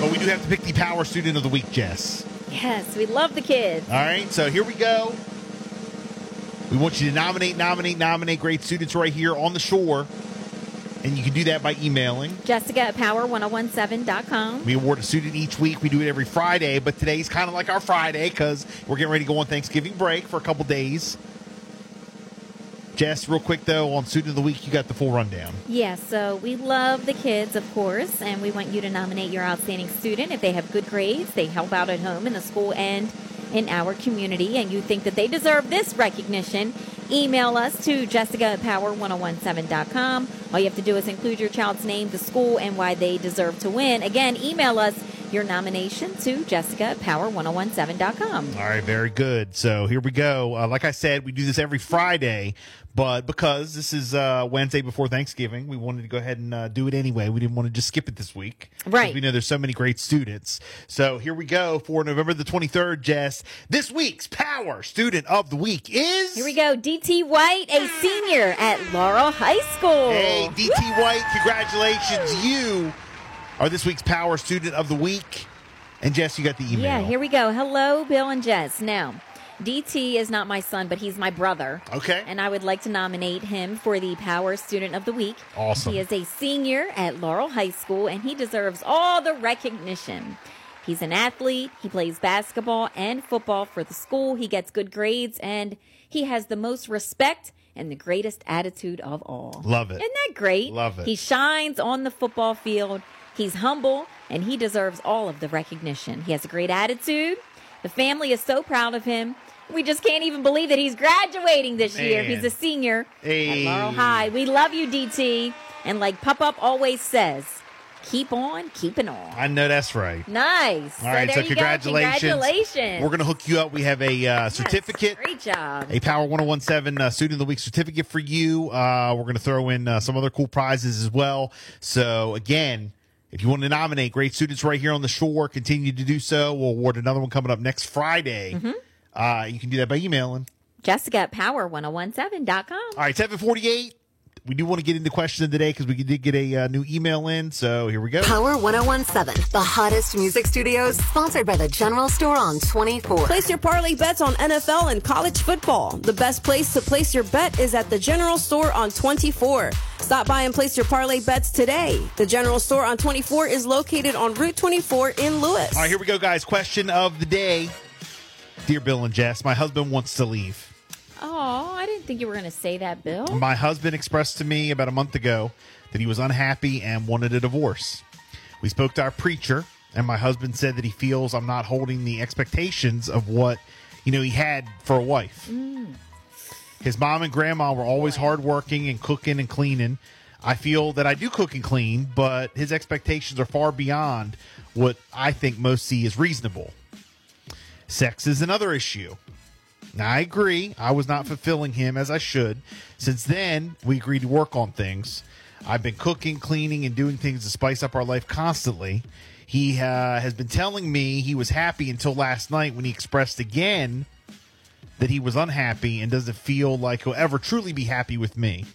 But we do have to pick the Power Student of the Week, Jess. Yes, we love the kids. All right, so here we go. We want you to nominate, nominate, nominate great students right here on the shore. And you can do that by emailing. Jessica at power1017.com. We award a student each week. We do it every Friday, but today's kind of like our Friday because we're getting ready to go on Thanksgiving break for a couple days. Jess, real quick though, on Student of the Week, you got the full rundown. Yeah, so we love the kids, of course, and we want you to nominate your outstanding student. If they have good grades, they help out at home, in the school, and in our community, and you think that they deserve this recognition, email us to jessica at power1017.com. All you have to do is include your child's name, the school, and why they deserve to win. Again, email us your nomination to jessica at power1017.com. All right, very good. So here we go. Uh, like I said, we do this every Friday, but because this is uh, Wednesday before Thanksgiving, we wanted to go ahead and uh, do it anyway. We didn't want to just skip it this week. Right. We know there's so many great students. So here we go for November the 23rd, Jess. This week's Power Student of the Week is. Here we go. DT White, a senior at Laurel High School. Hey, DT White, congratulations. You are this week's Power Student of the Week. And Jess, you got the email. Yeah, here we go. Hello, Bill and Jess. Now, DT is not my son, but he's my brother. Okay. And I would like to nominate him for the Power Student of the Week. Awesome. He is a senior at Laurel High School, and he deserves all the recognition. He's an athlete. He plays basketball and football for the school. He gets good grades, and he has the most respect and the greatest attitude of all. Love it. Isn't that great? Love it. He shines on the football field. He's humble and he deserves all of the recognition. He has a great attitude. The family is so proud of him. We just can't even believe that he's graduating this year. He's a senior Hey. at Laurel High. We love you, DT. And like Pop Up always says, keep on keeping on. I know that's right. Nice. All right, so you go. congratulations. Congratulations. We're going to hook you up. We have a uh, Yes, certificate. Great job. A Power 1017 uh, Student of the Week certificate for you. Uh, we're going to throw in uh, some other cool prizes as well. So, again, if you want to nominate great students right here on the shore, continue to do so. We'll award another one coming up next Friday. Mm-hmm. Uh, you can do that by emailing. Jessica at power1017.com. All right, 748. We do want to get into questions of the day because we did get a uh, new email in. So here we go. Power 1017, the hottest music studios, sponsored by the General Store on 24. Place your parlay bets on NFL and college football. The best place to place your bet is at the General Store on 24. Stop by and place your parlay bets today. The General Store on 24 is located on Route 24 in Lewes. All right, here we go, guys. Question of the day. Dear Bill and Jess, my husband wants to leave. Oh, I didn't think you were going to say that, Bill. My husband expressed to me about a month ago that he was unhappy and wanted a divorce. We spoke to our preacher, and my husband said that he feels I'm not holding the expectations of what you know he had for a wife. Mm. His mom and grandma were always hardworking and cooking and cleaning. I feel that I do cook and clean, but his expectations are far beyond what I think most see as reasonable. Sex is another issue. Now, I agree. I was not fulfilling him as I should. Since then, we agreed to work on things. I've been cooking, cleaning, and doing things to spice up our life constantly. He uh, has been telling me he was happy until last night when he expressed again that he was unhappy and doesn't feel like he'll ever truly be happy with me.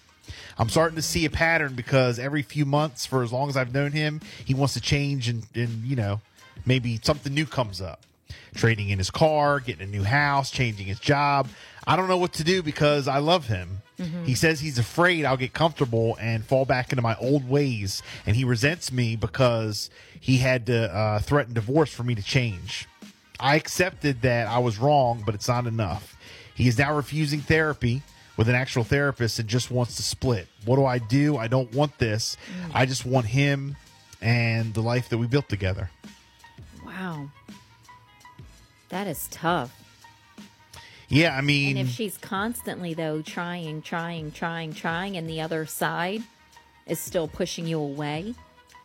I'm starting to see a pattern because every few months, for as long as I've known him, he wants to change and, and you know, maybe something new comes up. Trading in his car, getting a new house, changing his job. I don't know what to do because I love him. He says he's afraid I'll get comfortable and fall back into my old ways, and he resents me because he had to uh, threaten divorce for me to change. I accepted that I was wrong, but it's not enough. He is now refusing therapy with an actual therapist and just wants to split. What do I do? I don't want this. Mm. I just want him and the life that we built together. Wow. That is tough. Yeah, I mean, And if she's constantly, though, trying, trying, trying, trying, and the other side is still pushing you away,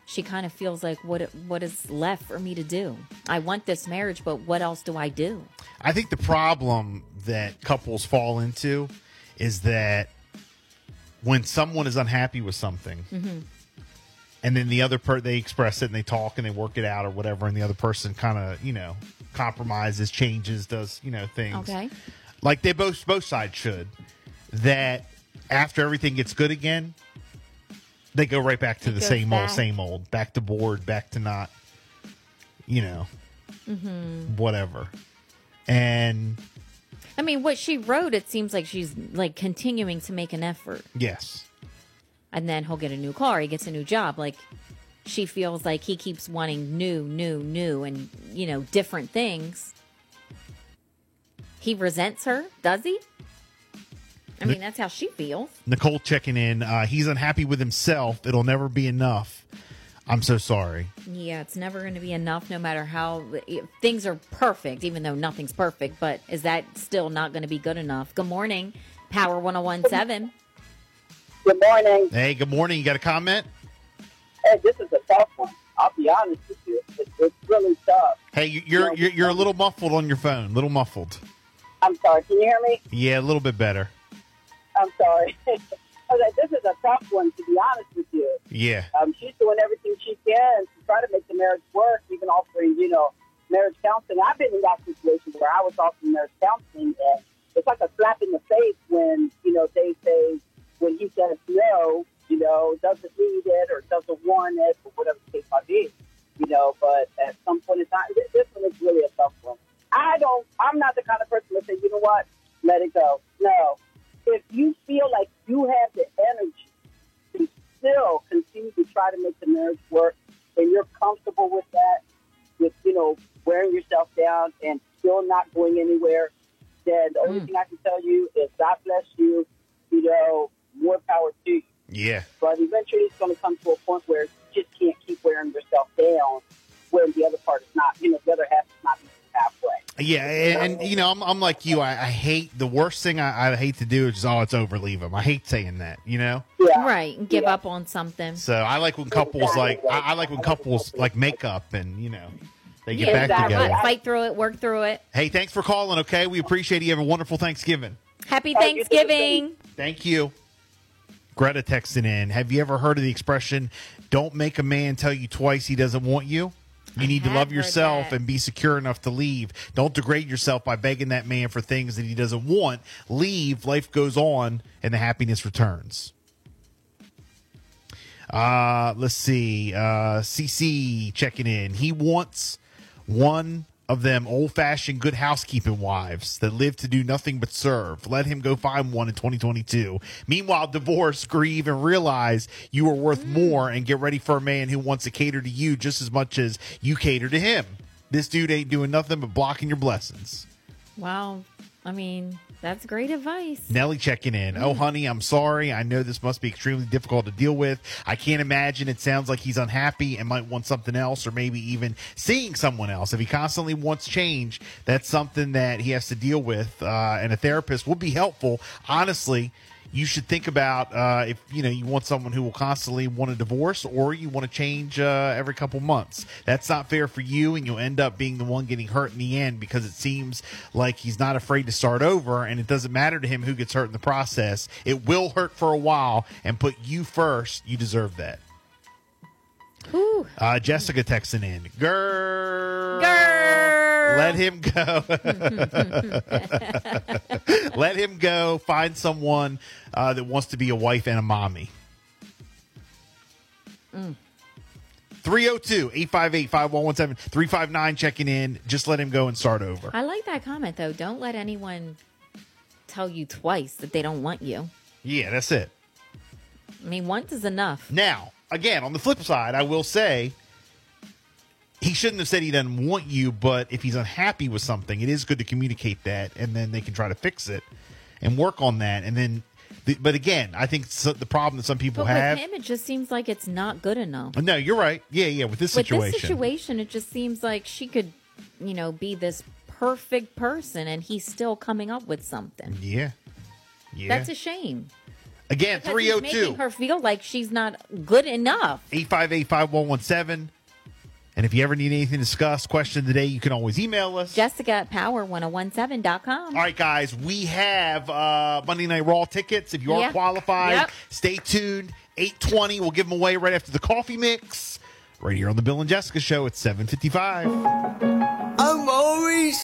she kind of feels like, what, what is left for me to do? I want this marriage, but what else do I do? I think the problem that couples fall into is that when someone is unhappy with something, mm-hmm. and then the other per they express it and they talk and they work it out or whatever, and the other person kind of you know compromises, changes, does you know things. Okay. like they both both sides should. That after everything gets good again, they go right back to It the same back. old, same old, back to board, back to not you know, mm-hmm. whatever. And I mean, what she wrote, it seems like she's like continuing to make an effort. yes, And then he'll get a new car, he gets a new job. Like she feels like he keeps wanting new, new, new, and, you know, different things. He resents her, does he? I mean, that's how she feels. Nicole checking in. Uh, he's unhappy with himself. It'll never be enough. I'm so sorry. Yeah, it's never going to be enough no matter how things are perfect, even though nothing's perfect. But is that still not going to be good enough? Good morning, Power 1017. Good morning. Hey, good morning. You got a comment? Hey, this is a tough one. I'll be honest with you. It's, it's really tough. Hey, you- you're you're you're a little muffled on your phone. A little muffled. I'm sorry. Can you hear me? Yeah, a little bit better. I'm sorry. okay, this is a tough one, to be honest with you. Yeah. Um, she's doing everything she can to try to make the marriage work, even offering, you know, marriage counseling. I've been in that situation where I was offering marriage counseling, and it's like a slap in the face when, you know, they say, when he says no, you know, doesn't need it or doesn't want it or whatever the case might be, you know, but at some point in time, continue to try to make the marriage work and you're comfortable with that, with, you know, wearing yourself down and still not going anywhere, then the only mm. thing I can tell you is God bless you, you know, more power to you. Yeah. But eventually it's going to come to a point where you just can't keep wearing yourself down Yeah, and, and, you know, I'm, I'm like you. I, I hate the worst thing I, I hate to do is just, oh, it's over, leave them. I hate saying that, you know. Yeah. Right. Give Yeah. up on something. So I like when couples like I, I like when couples like make up and you know they get Yeah, back exactly. together. Fight through it, work through it. Hey, thanks for calling. Okay, we appreciate you. Have a wonderful Thanksgiving. Happy you too. Thanksgiving. Thank you. Greta texting in. Have you ever heard of the expression, don't make a man tell you twice he doesn't want you? You need to love yourself and be secure enough to leave. Don't degrade yourself by begging that man for things that he doesn't want. Leave, life goes on, and the happiness returns. Uh, let's see. Uh, CC checking in. He wants one of them old fashioned good housekeeping wives that live to do nothing but serve. Let him go find one in 2022. Meanwhile, divorce, grieve, and realize you are worth mm. more and get ready for a man who wants to cater to you just as much as you cater to him. This dude ain't doing nothing but blocking your blessings. Wow. I mean, that's great advice. Nelly checking in. Oh, honey, I'm sorry. I know this must be extremely difficult to deal with. I can't imagine. It sounds like he's unhappy and might want something else or maybe even seeing someone else. If he constantly wants change, that's something that he has to deal with. Uh, and a therapist would be helpful. Honestly, you should think about uh, if you know you want someone who will constantly want a divorce or you want to change uh, every couple months. That's not fair for you, and you'll end up being the one getting hurt in the end because it seems like he's not afraid to start over, and it doesn't matter to him who gets hurt in the process. It will hurt for a while, and put you first. You deserve that. Uh, Jessica texting in, girl, Let him go. let him go. Find someone uh, that wants to be a wife and a mommy. 302 858 5117 359 checking in. Just let him go and start over. I like that comment though. Don't let anyone tell you twice that they don't want you. Yeah, that's it. I mean, once is enough. Now, again, on the flip side, I will say he shouldn't have said he doesn't want you, but if he's unhappy with something, it is good to communicate that, and then they can try to fix it and work on that. And then, the, but again, I think so, the problem that some people But have. with him, it just seems like it's not good enough. no, you're right. Yeah, yeah. With this With situation, this situation, it just seems like she could, you know, be this perfect person, and he's still coming up with something. yeah, yeah. That's a shame. again, Because he's 302 making oh her feel like she's not good enough. 858 5117. And if you ever need anything discussed, question today, you can always email us. Jessica at power1017.com. All right, guys, we have uh, Monday Night Raw tickets. If you are Yeah. qualified, Yep. stay tuned. 820, we'll give them away right after the coffee mix. Right here on the Bill and Jessica show at 755. I'm always